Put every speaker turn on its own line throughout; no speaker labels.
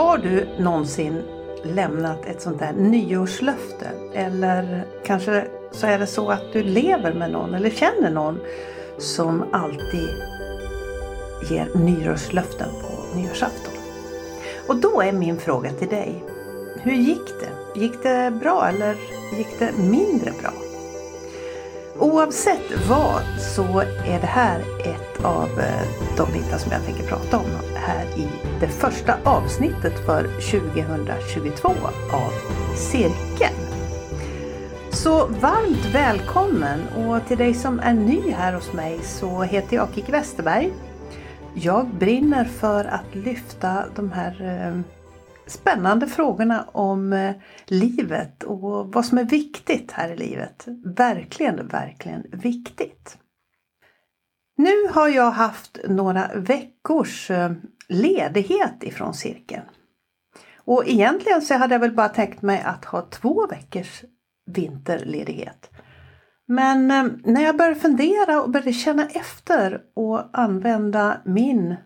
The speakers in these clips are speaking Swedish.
Har du någonsin lämnat ett sånt där nyårslöfte? Eller kanske så är det så att du lever med någon eller känner någon som alltid ger nyårslöften på nyårsafton. Och då är min fråga till dig. Hur gick det? Gick det bra eller gick det mindre bra? Oavsett vad så är det här ett av eh, de bitar som jag tänker prata om här i det första avsnittet för 2022 av Cirkeln. Så varmt välkommen och till dig som är ny här hos mig så heter jag Kik Westerberg. Jag brinner för att lyfta de här eh, spännande frågorna om eh, livet och vad som är viktigt här i livet. Verkligen, verkligen viktigt. Nu har jag haft några veckors eh, ledighet ifrån cirkeln. Och egentligen så hade jag väl bara tänkt mig att ha två veckors vinterledighet. Men eh, när jag började fundera och började känna efter och använda min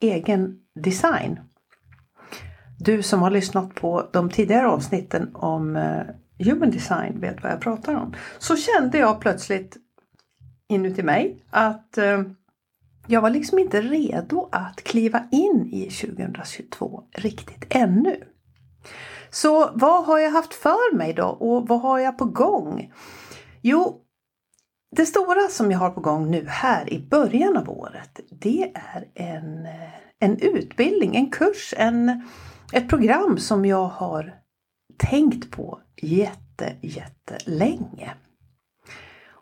egen design du som har lyssnat på de tidigare avsnitten om eh, human design vet vad jag pratar om. Så kände jag plötsligt inuti mig att eh, jag var liksom inte redo att kliva in i 2022 riktigt ännu. Så vad har jag haft för mig då och vad har jag på gång? Jo, det stora som jag har på gång nu här i början av året det är en, eh, en utbildning, en kurs, en ett program som jag har tänkt på jätte, jättelänge.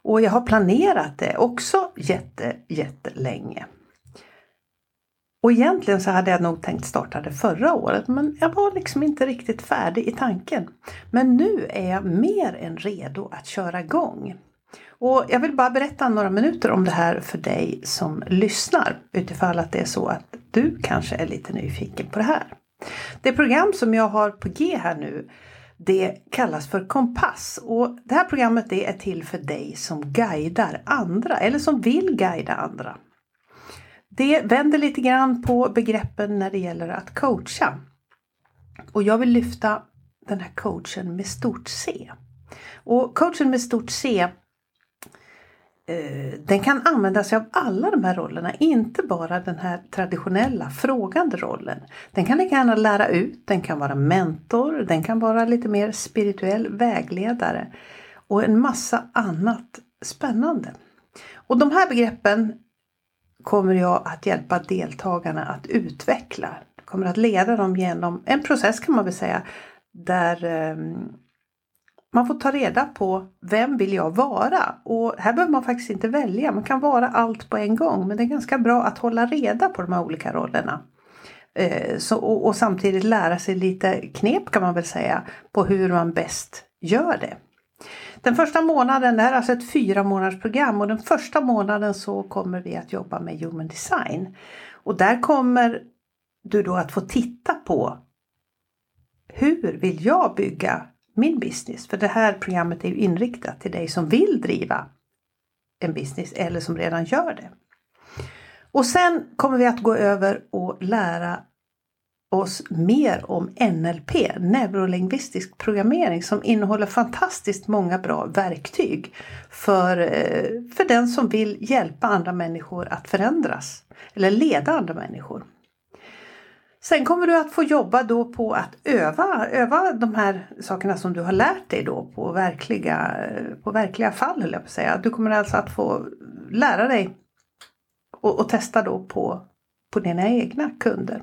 Och jag har planerat det också jätte, jättelänge. Och egentligen så hade jag nog tänkt starta det förra året men jag var liksom inte riktigt färdig i tanken. Men nu är jag mer än redo att köra igång. Och jag vill bara berätta några minuter om det här för dig som lyssnar utifall att det är så att du kanske är lite nyfiken på det här. Det program som jag har på G här nu det kallas för Kompass och det här programmet det är till för dig som guidar andra eller som vill guida andra. Det vänder lite grann på begreppen när det gäller att coacha. Och jag vill lyfta den här coachen med stort C. Och coachen med stort C Eh, den kan använda sig av alla de här rollerna, inte bara den här traditionella frågande rollen. Den kan lika gärna lära ut, den kan vara mentor, den kan vara lite mer spirituell vägledare och en massa annat spännande. Och de här begreppen kommer jag att hjälpa deltagarna att utveckla. Jag kommer att leda dem genom en process kan man väl säga där ehm, man får ta reda på vem vill jag vara? Och här behöver man faktiskt inte välja. Man kan vara allt på en gång. Men det är ganska bra att hålla reda på de här olika rollerna. Eh, så, och, och, samtidigt lära sig lite knep kan man väl säga på hur man bäst gör det. Den första månaden, det här är alltså ett fyra månaders program och den första månaden så kommer vi att jobba med Human Design. Och där kommer du då att få titta på hur vill jag bygga min business. För det här programmet är ju inriktat till dig som vill driva en business eller som redan gör det. Och sen kommer vi att gå över och lära oss mer om NLP, neurolingvistisk programmering som innehåller fantastiskt många bra verktyg för, eh, för den som vill hjälpa andra människor att förändras eller leda andra människor. Sen kommer du att få jobba då på att öva, öva de här sakerna som du har lärt dig då på verkliga, på verkliga fall höll jag på att säga. Du kommer alltså att få lära dig och, och testa då på, på dina egna kunder.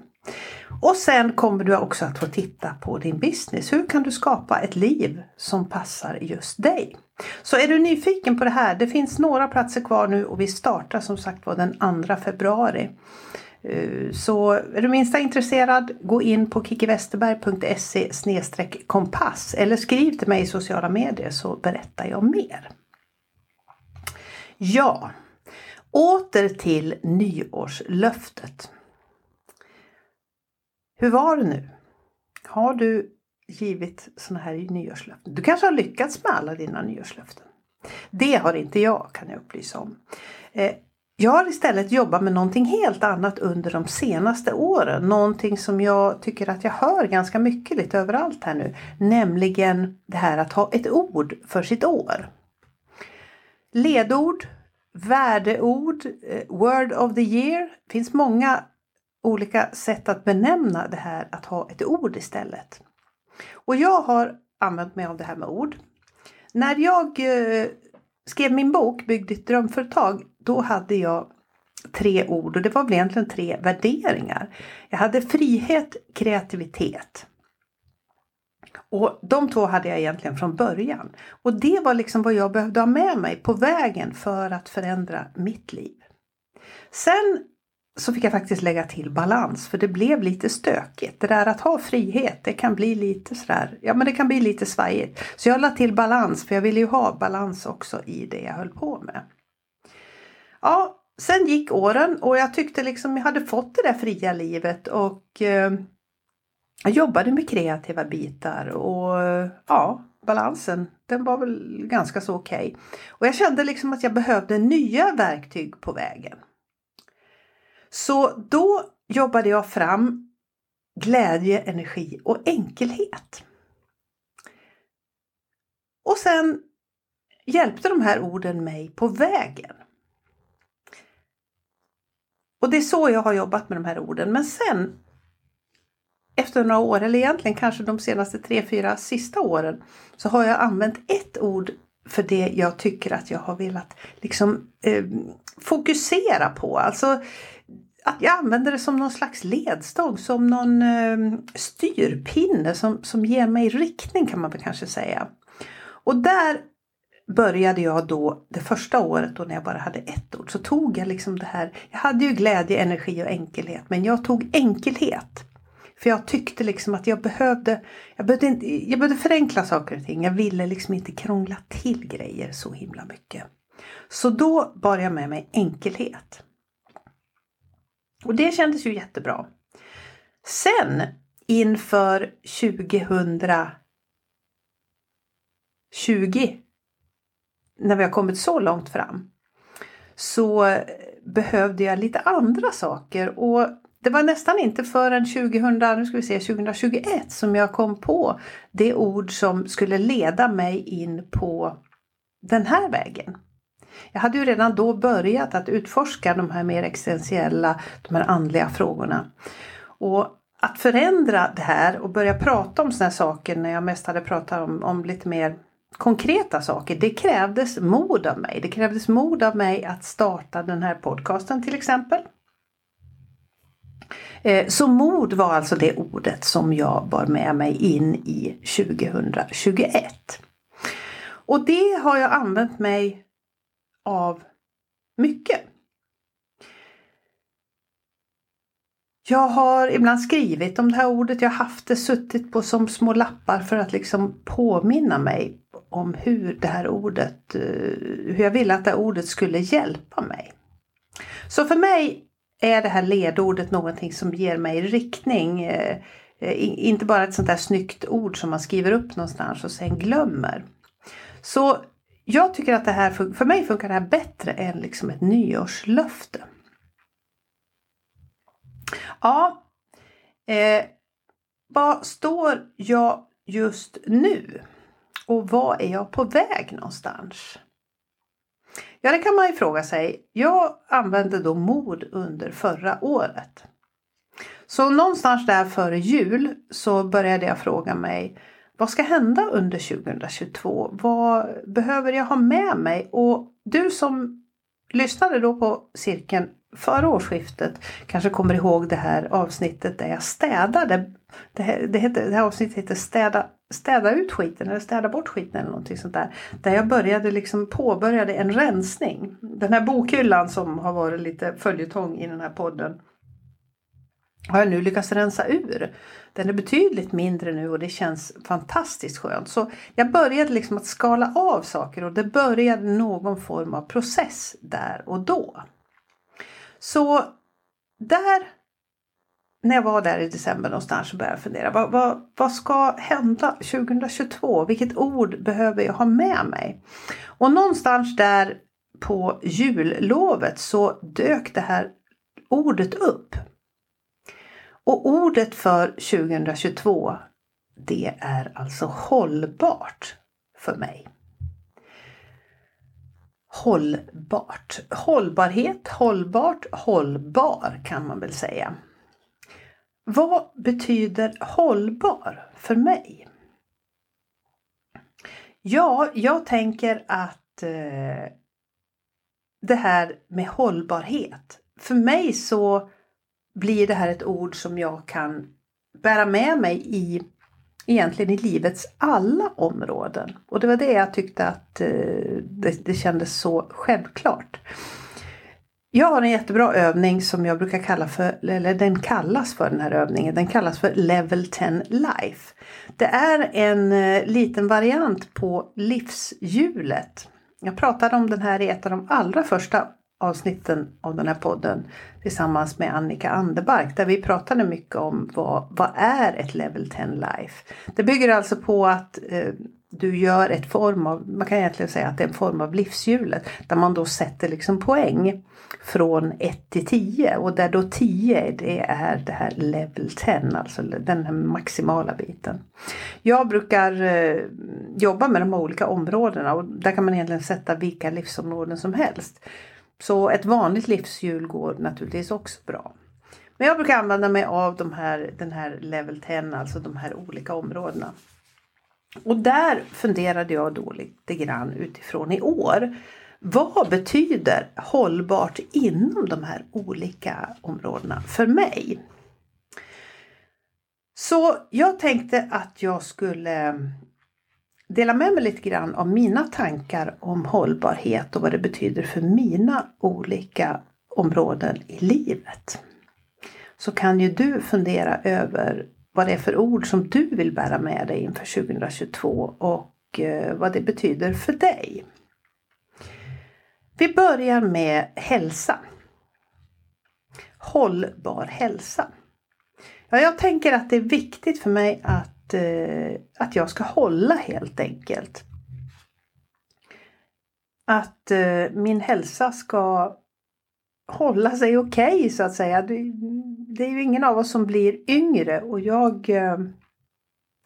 Och sen kommer du också att få titta på din business. Hur kan du skapa ett liv som passar just dig? Så är du nyfiken på det här, det finns några platser kvar nu och vi startar som sagt var den 2 februari. Eh, så är du minsta intresserad, gå in på kikiwesterberg.se kompass eller skriv till mig i sociala medier så berättar jag mer. Ja, åter till nyårslöftet. Hur var det nu? Har du givit sådana här nyårslöften? Du kanske har lyckats med alla dina nyårslöften? Det har inte jag kan jag upplysa om. Eh, jag har istället jobbat med någonting helt annat under de senaste åren. Någonting som jag tycker att jag hör ganska mycket lite överallt här nu. Nämligen det här att ha ett ord för sitt år. Ledord, värdeord, eh, word of the year. Det finns många olika sätt att benämna det här att ha ett ord istället. Och jag har använt mig av det här med ord. När jag eh, skrev min bok Bygg ditt drömföretag då hade jag tre ord och det var väl egentligen tre värderingar. Jag hade frihet, kreativitet. Och de två hade jag egentligen från början. Och det var liksom vad jag behövde ha med mig på vägen för att förändra mitt liv. Sen så fick jag faktiskt lägga till balans för det blev lite stökigt. Det där att ha frihet det kan bli lite sådär, ja men det kan bli lite svajigt. Så jag la till balans för jag ville ju ha balans också i det jag höll på med. Ja, sen gick åren och jag tyckte liksom jag hade fått det där fria livet och eh, jag jobbade med kreativa bitar och eh, ja, balansen den var väl ganska så okej. Okay. Och jag kände liksom att jag behövde nya verktyg på vägen. Så då jobbade jag fram glädje, energi och enkelhet. Och sen hjälpte de här orden mig på vägen. Och det är så jag har jobbat med de här orden. Men sen efter några år, eller egentligen kanske de senaste tre, fyra sista åren, så har jag använt ett ord för det jag tycker att jag har velat liksom eh, fokusera på. Alltså att jag använder det som någon slags ledstång, som någon eh, styrpinne som, som ger mig riktning kan man väl kanske säga. Och där började jag då det första året då när jag bara hade ett ord så tog jag liksom det här. Jag hade ju glädje, energi och enkelhet men jag tog enkelhet. För jag tyckte liksom att jag behövde, jag behövde, inte, jag behövde förenkla saker och ting. Jag ville liksom inte krångla till grejer så himla mycket. Så då bar jag med mig enkelhet. Och det kändes ju jättebra. Sen inför 2020 när vi har kommit så långt fram så behövde jag lite andra saker och det var nästan inte förrän 2000, nu ska vi se, 2021 som jag kom på det ord som skulle leda mig in på den här vägen. Jag hade ju redan då börjat att utforska de här mer existentiella, de här andliga frågorna. Och att förändra det här och börja prata om sådana saker när jag mest hade pratat om, om lite mer konkreta saker. Det krävdes mod av mig. Det krävdes mod av mig att starta den här podcasten till exempel. Eh, så mod var alltså det ordet som jag bar med mig in i 2021. Och det har jag använt mig av mycket. Jag har ibland skrivit om det här ordet. Jag har haft det suttit på som små lappar för att liksom påminna mig om hur det här ordet, eh, hur jag ville att det här ordet skulle hjälpa mig. Så för mig är det här ledordet någonting som ger mig riktning. Eh, eh, inte bara ett sånt där snyggt ord som man skriver upp någonstans och sen glömmer. Så jag tycker att det här, för mig funkar det här bättre än liksom ett nyårslöfte. Ja, eh, vad står jag just nu? Och var är jag på väg någonstans? Ja, det kan man ju fråga sig. Jag använde då mod under förra året. Så någonstans där före jul så började jag fråga mig vad ska hända under 2022? Vad behöver jag ha med mig? Och du som lyssnade då på cirkeln före årsskiftet kanske kommer ihåg det här avsnittet där jag städade. Det här, det, heter, det här avsnittet heter städa, städa ut skiten eller städa bort skiten eller någonting sånt där. Där jag började liksom påbörjade en rensning. Den här bokhyllan som har varit lite följetong i den här podden har jag nu lyckats rensa ur. Den är betydligt mindre nu och det känns fantastiskt skönt. Så jag började liksom att skala av saker och det började någon form av process där och då. Så där, när jag var där i december någonstans så började jag fundera. Vad, vad, vad ska hända 2022? Vilket ord behöver jag ha med mig? Och någonstans där på jullovet så dök det här ordet upp. Och ordet för 2022 det är alltså hållbart för mig. Hållbart. Hållbarhet, hållbart, hållbar kan man väl säga. Vad betyder hållbar för mig? Ja, jag tänker att eh, det här med hållbarhet. För mig så blir det här ett ord som jag kan bära med mig i egentligen i livets alla områden. Och det var det jag tyckte att eh, det, det kändes så självklart. Jag har en jättebra övning som jag brukar kalla för, eller den kallas för den här övningen, den kallas för Level 10 Life. Det är en eh, liten variant på livshjulet. Jag pratade om den här i ett av de allra första avsnitten av den här podden tillsammans med Annika Anderbark där vi pratade mycket om vad, vad är ett Level 10 Life. Det bygger alltså på att eh, du gör ett form av, man kan egentligen säga att det är en form av livshjulet där man då sätter liksom poäng från 1 till 10 och där då 10 det är det här level 10, alltså den här maximala biten. Jag brukar eh, jobba med de olika områdena och där kan man egentligen sätta vilka livsområden som helst. Så ett vanligt livshjul går naturligtvis också bra. Men jag brukar använda mig av de här, den här level 10, alltså de här olika områdena. Och där funderade jag då lite grann utifrån i år. Vad betyder hållbart inom de här olika områdena för mig? Så jag tänkte att jag skulle dela med mig lite grann av mina tankar om hållbarhet och vad det betyder för mina olika områden i livet. Så kan ju du fundera över vad det är för ord som du vill bära med dig inför 2022 och eh, vad det betyder för dig. Vi börjar med hälsa. Hållbar hälsa. Ja, jag tänker att det är viktigt för mig att, eh, att jag ska hålla helt enkelt. Att eh, min hälsa ska hålla sig okej okay, så att säga. Det, är ju ingen av oss som blir yngre och jag, eh,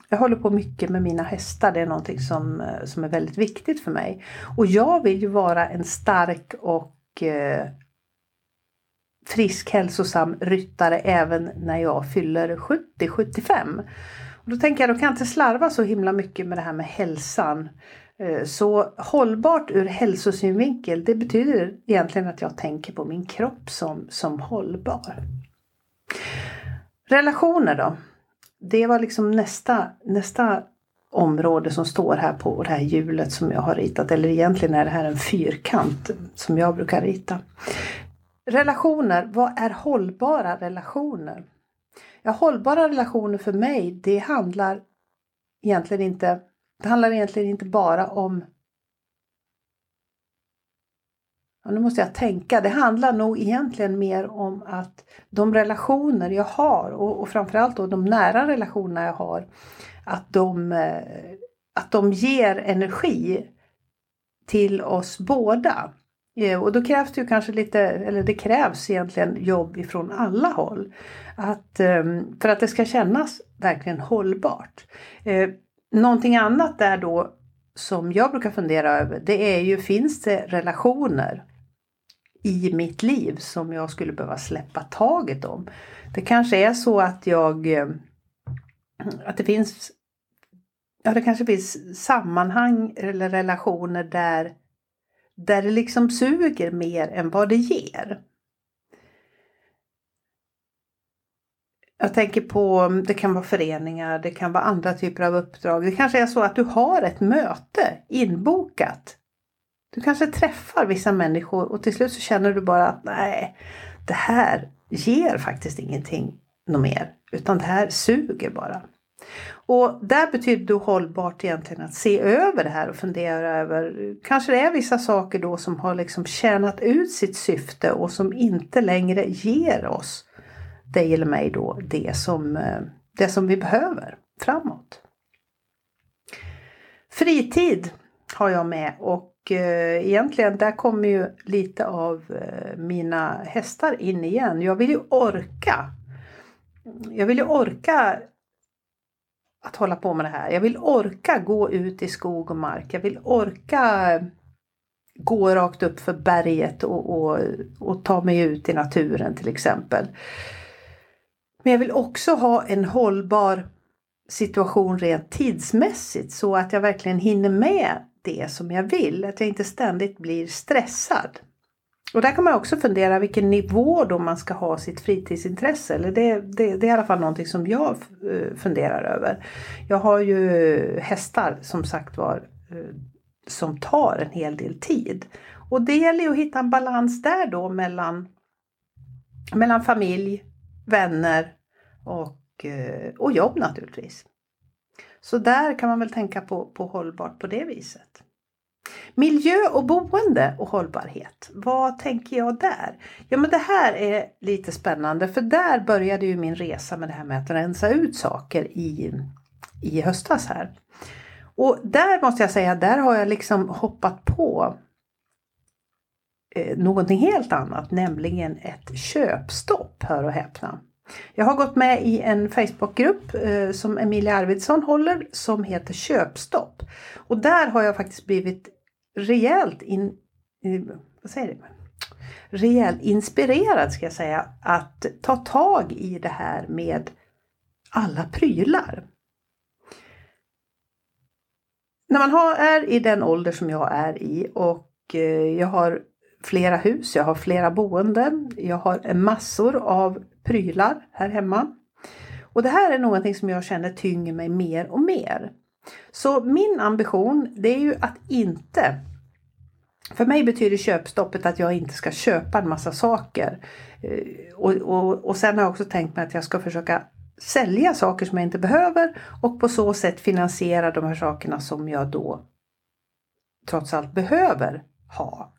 jag håller på mycket med mina hästar. Det är någonting som, eh, som är väldigt viktigt för mig. Och jag vill ju vara en stark och eh, frisk hälsosam ryttare även när jag fyller 70-75. Och Då tänker jag, då kan jag inte slarva så himla mycket med det här med hälsan. Eh, så hållbart ur hälsosynvinkel det betyder egentligen att jag tänker på min kropp som, som hållbar. Relationer då? Det var liksom nästa, nästa område som står här på det här hjulet som jag har ritat. Eller egentligen är det här en fyrkant som jag brukar rita. Relationer, vad är hållbara relationer? Ja, hållbara relationer för mig det handlar egentligen inte det handlar egentligen inte bara om Ja, nu måste jag tänka. Det handlar nog egentligen mer om att de relationer jag har och, och framförallt då de nära relationerna jag har att de, eh, att de ger energi till oss båda. Eh, och då krävs det ju kanske lite, eller det krävs egentligen jobb ifrån alla håll. Att, ehm, för att det ska kännas verkligen hållbart. Eh, någonting annat där då som jag brukar fundera över det är ju finns det relationer i mitt liv som jag skulle behöva släppa taget om. Det kanske är så att jag eh, att det finns Ja, det kanske finns sammanhang eller relationer där där det liksom suger mer än vad det ger. Jag tänker på, det kan vara föreningar, det kan vara andra typer av uppdrag. Det kanske är så att du har ett möte inbokat. Du kanske träffar vissa människor och till slut så känner du bara att nej, det här ger faktiskt ingenting något mer. Utan det här suger bara. Och där betyder det hållbart egentligen att se över det här och fundera över, kanske det är vissa saker då som har liksom tjänat ut sitt syfte och som inte längre ger oss dig eller mig då det som, eh, det som vi behöver framåt. Fritid har jag med och eh, egentligen där kommer ju lite av eh, mina hästar in igen. Jag vill ju orka. Jag vill ju orka att hålla på med det här. Jag vill orka gå ut i skog och mark. Jag vill orka gå rakt upp för berget och, och, och ta mig ut i naturen till exempel. Men jag vill också ha en hållbar situation rent tidsmässigt så att jag verkligen hinner med det som jag vill. Att jag inte ständigt blir stressad. Och där kan man också fundera vilken nivå då man ska ha sitt fritidsintresse. Eller det, det, det är i alla fall någonting som jag eh, funderar över. Jag har ju hästar som sagt var eh, som tar en hel del tid. Och det gäller ju att hitta en balans där då mellan, mellan familj, vänner och, eh, och jobb naturligtvis. Så där kan man väl tänka på, på hållbart på det viset. Miljö och boende och hållbarhet. Vad tänker jag där? Ja men det här är lite spännande för där började ju min resa med det här med att rensa ut saker i, i höstas här. Och där måste jag säga, där har jag liksom hoppat på eh, någonting helt annat, nämligen ett köpstopp, hör och häpna. Jag har gått med i en Facebookgrupp eh, som Emilia Arvidsson håller som heter Köpstopp. Och där har jag faktiskt blivit rejält, in, eh, vad säger det? rejält inspirerad ska jag säga att ta tag i det här med alla prylar. När man har, är i den ålder som jag är i och eh, jag har flera hus, jag har flera boenden, jag har massor av prylar här hemma. Och det här är någonting som jag känner tynger mig mer och mer. Så min ambition det är ju att inte för mig betyder köpstoppet att jag inte ska köpa en massa saker. Eh, och, och, och sen har jag också tänkt mig att jag ska försöka sälja saker som jag inte behöver och på så sätt finansiera de här sakerna som jag då trots allt behöver ha.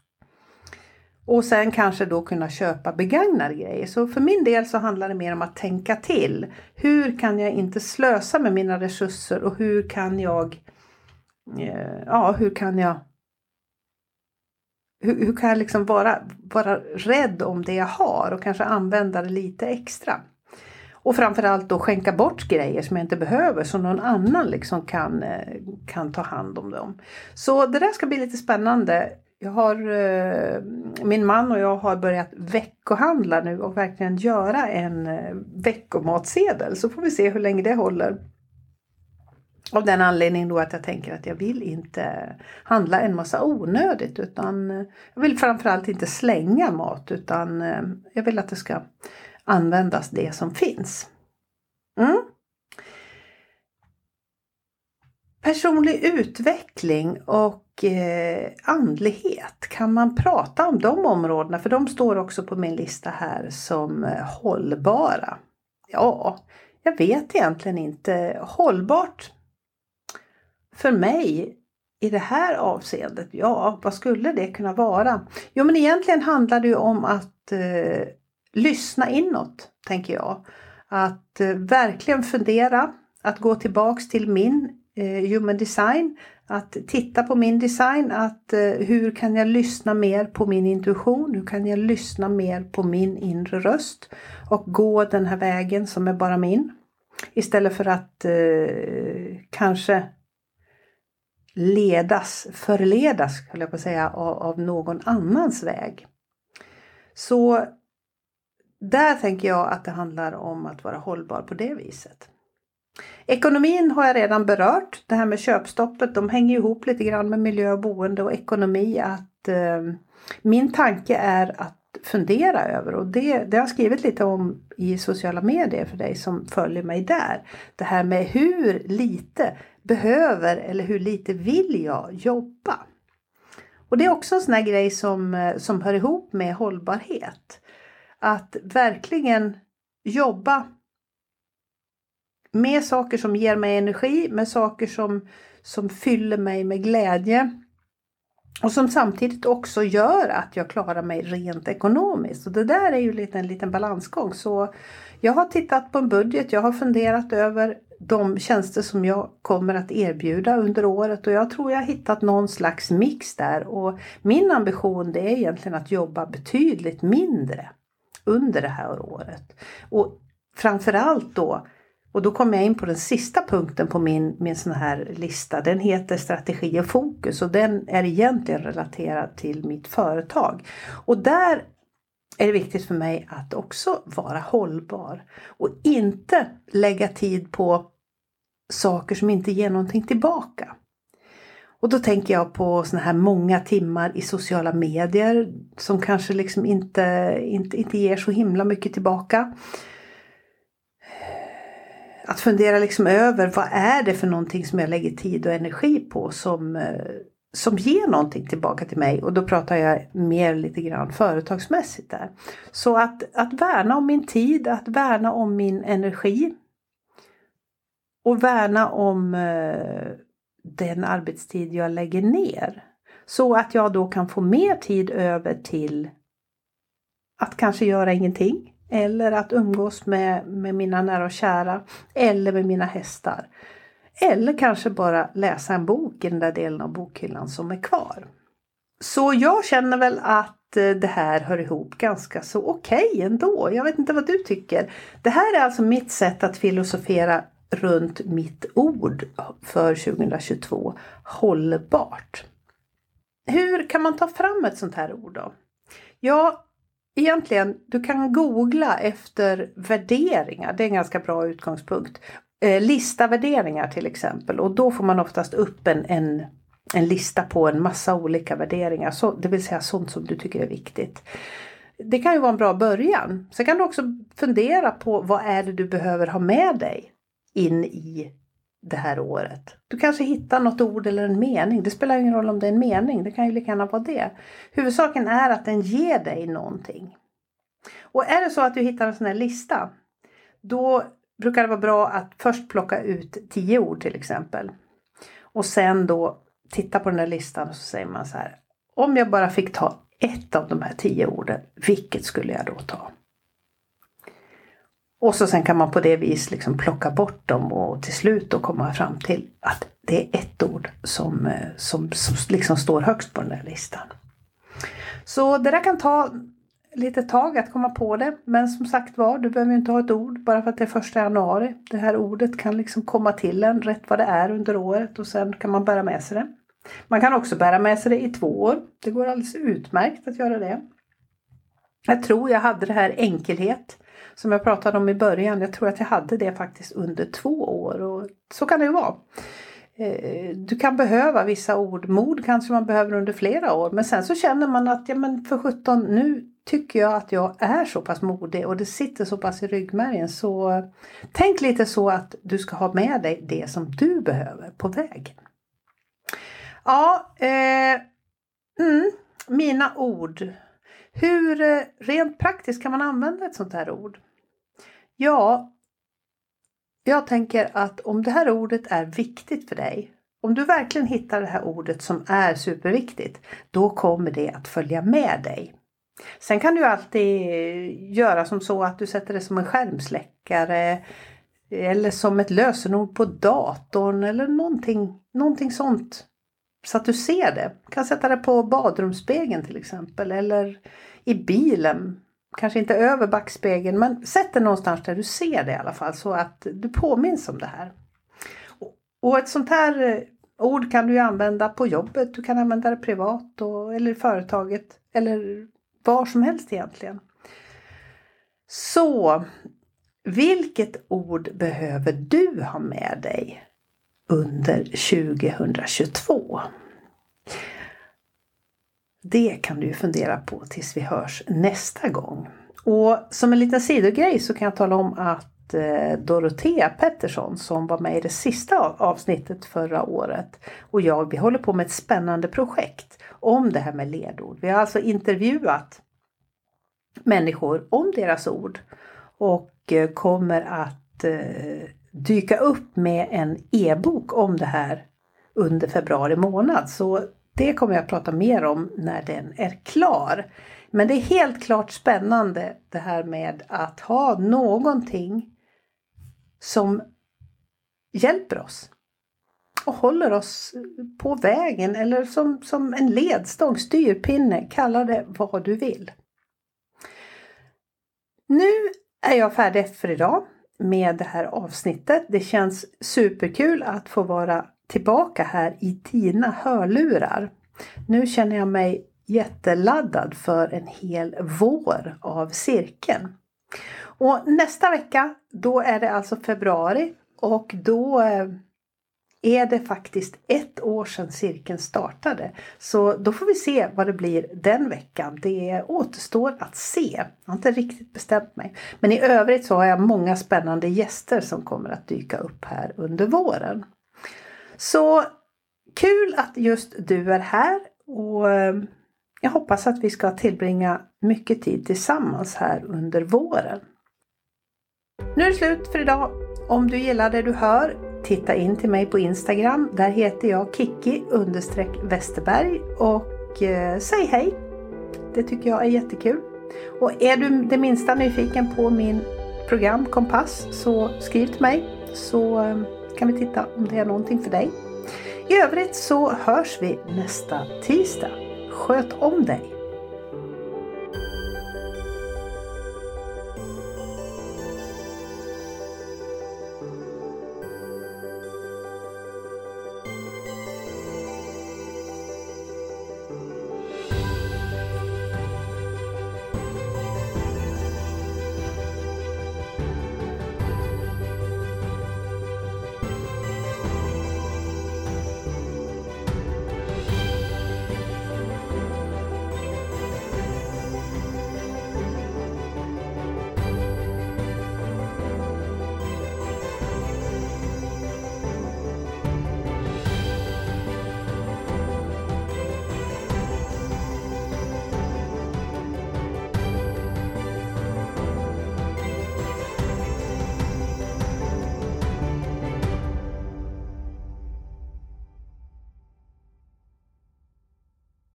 Och sen kanske då kunna köpa begagnade grejer. Så för min del så handlar det mer om att tänka till. Hur kan jag inte slösa med mina resurser och hur kan jag eh, Ja, hur kan jag hur, hur kan jag liksom vara, vara rädd om det jag har och kanske använda det lite extra? Och framförallt då skänka bort grejer som jag inte behöver så någon annan liksom kan, eh, kan ta hand om dem. Så det där ska bli lite spännande. Jag har, eh, min man och jag har börjat veckohandla nu och verkligen göra en eh, veckomatsedel. Så får vi se hur länge det håller. Av den anledningen då att jag tänker att jag vill inte handla en massa onödigt utan eh, jag vill framförallt inte slänga mat utan eh, jag vill att det ska användas det som finns. Mm. Personlig utveckling och eh, andlighet, kan man prata om de områdena? För de står också på min lista här som eh, hållbara. Ja, jag vet egentligen inte. Hållbart för mig i det här avseendet, ja vad skulle det kunna vara? Jo men egentligen handlar det ju om att eh, lyssna inåt, tänker jag. Att eh, verkligen fundera, att gå tillbaks till min Eh, human design, att titta på min design, att eh, hur kan jag lyssna mer på min intuition, hur kan jag lyssna mer på min inre röst och gå den här vägen som är bara min. Istället för att eh, kanske ledas, förledas, höll jag på att säga, av, av någon annans väg. Så där tänker jag att det handlar om att vara hållbar på det viset. Ekonomin har jag redan berört. Det här med köpstoppet, de hänger ihop lite grann med miljö boende och ekonomi. Att eh, Min tanke är att fundera över och det, det har jag skrivit lite om i sociala medier för dig som följer mig där. Det här med hur lite behöver eller hur lite vill jag jobba? Och det är också en sån här grej som, eh, som hör ihop med hållbarhet att verkligen jobba med saker som ger mig energi, med saker som, som fyller mig med glädje. Och som samtidigt också gör att jag klarar mig rent ekonomiskt. Och det där är ju lite, en liten balansgång. Så jag har tittat på en budget, jag har funderat över de tjänster som jag kommer att erbjuda under året och jag tror jag har hittat någon slags mix där och min ambition det är egentligen att jobba betydligt mindre under det här året. Och framförallt då och då kommer jag in på den sista punkten på min, min sån här lista. Den heter strategi och fokus och den är egentligen relaterad till mitt företag. Och där är det viktigt för mig att också vara hållbar och inte lägga tid på saker som inte ger någonting tillbaka. Och då tänker jag på såna här många timmar i sociala medier som kanske liksom inte, inte, inte ger så himla mycket tillbaka. Att fundera liksom över vad är det för någonting som jag lägger tid och energi på som, eh, som ger någonting tillbaka till mig och då pratar jag mer lite grann företagsmässigt där. Så att, att värna om min tid, att värna om min energi och värna om eh, den arbetstid jag lägger ner. Så att jag då kan få mer tid över till att kanske göra ingenting eller att umgås med, med mina nära och kära eller med mina hästar. Eller kanske bara läsa en bok i den där delen av bokhyllan som är kvar. Så jag känner väl att eh, det här hör ihop ganska så okej okay ändå. Jag vet inte vad du tycker. Det här är alltså mitt sätt att filosofera runt mitt ord för 2022. Hållbart. Hur kan man ta fram ett sånt här ord då? Ja, egentligen, du kan googla efter värderingar. Det är en ganska bra utgångspunkt. Eh, lista värderingar till exempel och då får man oftast upp en, en, en lista på en massa olika värderingar. Så, det vill säga sånt som du tycker är viktigt. Det kan ju vara en bra början. Sen kan du också fundera på vad är det du behöver ha med dig in i det här året. Du kanske hittar något ord eller en mening. Det spelar ingen roll om det är en mening. Det kan ju lika gärna vara det. Huvudsaken är att den ger dig någonting. Och är det så att du hittar en sån här lista. Då brukar det vara bra att först plocka ut tio ord till exempel. Och sen då titta på den där listan och så säger man så här. Om jag bara fick ta ett av de här tio orden, vilket skulle jag då ta? Och så sen kan man på det vis liksom plocka bort dem och till slut då komma fram till att det är ett ord som, eh, som, som liksom står högst på den där listan. Så det där kan ta lite tag att komma på det. Men som sagt var, du behöver inte ha ett ord bara för att det är första januari. Det här ordet kan liksom komma till en rätt vad det är under året och sen kan man bära med sig det. Man kan också bära med sig det i två år. Det går alldeles utmärkt att göra det. Jag tror jag hade det här enkelhet som jag pratade om i början. Jag tror att jag hade det faktiskt under två år och så kan det ju vara. Eh, du kan behöva vissa ord. Mod kanske man behöver under flera år men sen så känner man att ja men för 17 nu tycker jag att jag är så pass modig och det sitter så pass i ryggmärgen så tänk lite så att du ska ha med dig det som du behöver på vägen. Ja, eh, mm, mina ord. Hur eh, rent praktiskt kan man använda ett sånt här ord? Ja, jag tänker att om det här ordet är viktigt för dig, om du verkligen hittar det här ordet som är superviktigt, då kommer det att följa med dig. Sen kan du alltid göra som så att du sätter det som en skärmsläckare eller som ett lösenord på datorn eller någonting, någonting sånt. Så att du ser det. Du kan sätta det på badrumsspegeln till exempel eller i bilen. Kanske inte över backspegeln men sätt det någonstans där du ser det i alla fall så att du påminns om det här. Och ett sånt här eh, ord kan du använda på jobbet, du kan använda det privat och, eller i företaget eller var som helst egentligen. Så vilket ord behöver du ha med dig under 2022? Det kan du fundera på tills vi hörs nästa gång. Och som en liten sidogrej så kan jag tala om att eh, Dorotea Pettersson som var med i det sista avsnittet förra året och jag, vi håller på med ett spännande projekt om det här med ledord. Vi har alltså intervjuat människor om deras ord och eh, kommer att eh, dyka upp med en e-bok om det här under februari månad. Så det kommer jag att prata mer om när den är klar. Men det är helt klart spännande det här med att ha någonting som hjälper oss och håller oss på vägen eller som, som en ledstång, styrpinne, kalla det vad du vill. Nu är jag färdig för idag med det här avsnittet. Det känns superkul att få vara tillbaka här i dina hörlurar. Nu känner jag mig jätteladdad för en hel vår av cirkeln. Och nästa vecka, då är det alltså februari och då eh, är det faktiskt ett år sedan cirkeln startade. Så då får vi se vad det blir den veckan. Det återstår att se. Jag har inte riktigt bestämt mig. Men i övrigt så har jag många spännande gäster som kommer att dyka upp här under våren. Så kul att just du är här och eh, jag hoppas att vi ska tillbringa mycket tid tillsammans här under våren. Nu är det slut för idag. Om du gillar det du hör, titta in till mig på Instagram. Där heter jag Kiki Westerberg och eh, säg hej. Det tycker jag är jättekul. Och är du det minsta nyfiken på min program Kompass så skriv till mig så eh, kan vi titta om det är någonting för dig. I övrigt så hörs vi nästa tisdag. Sköt om dig!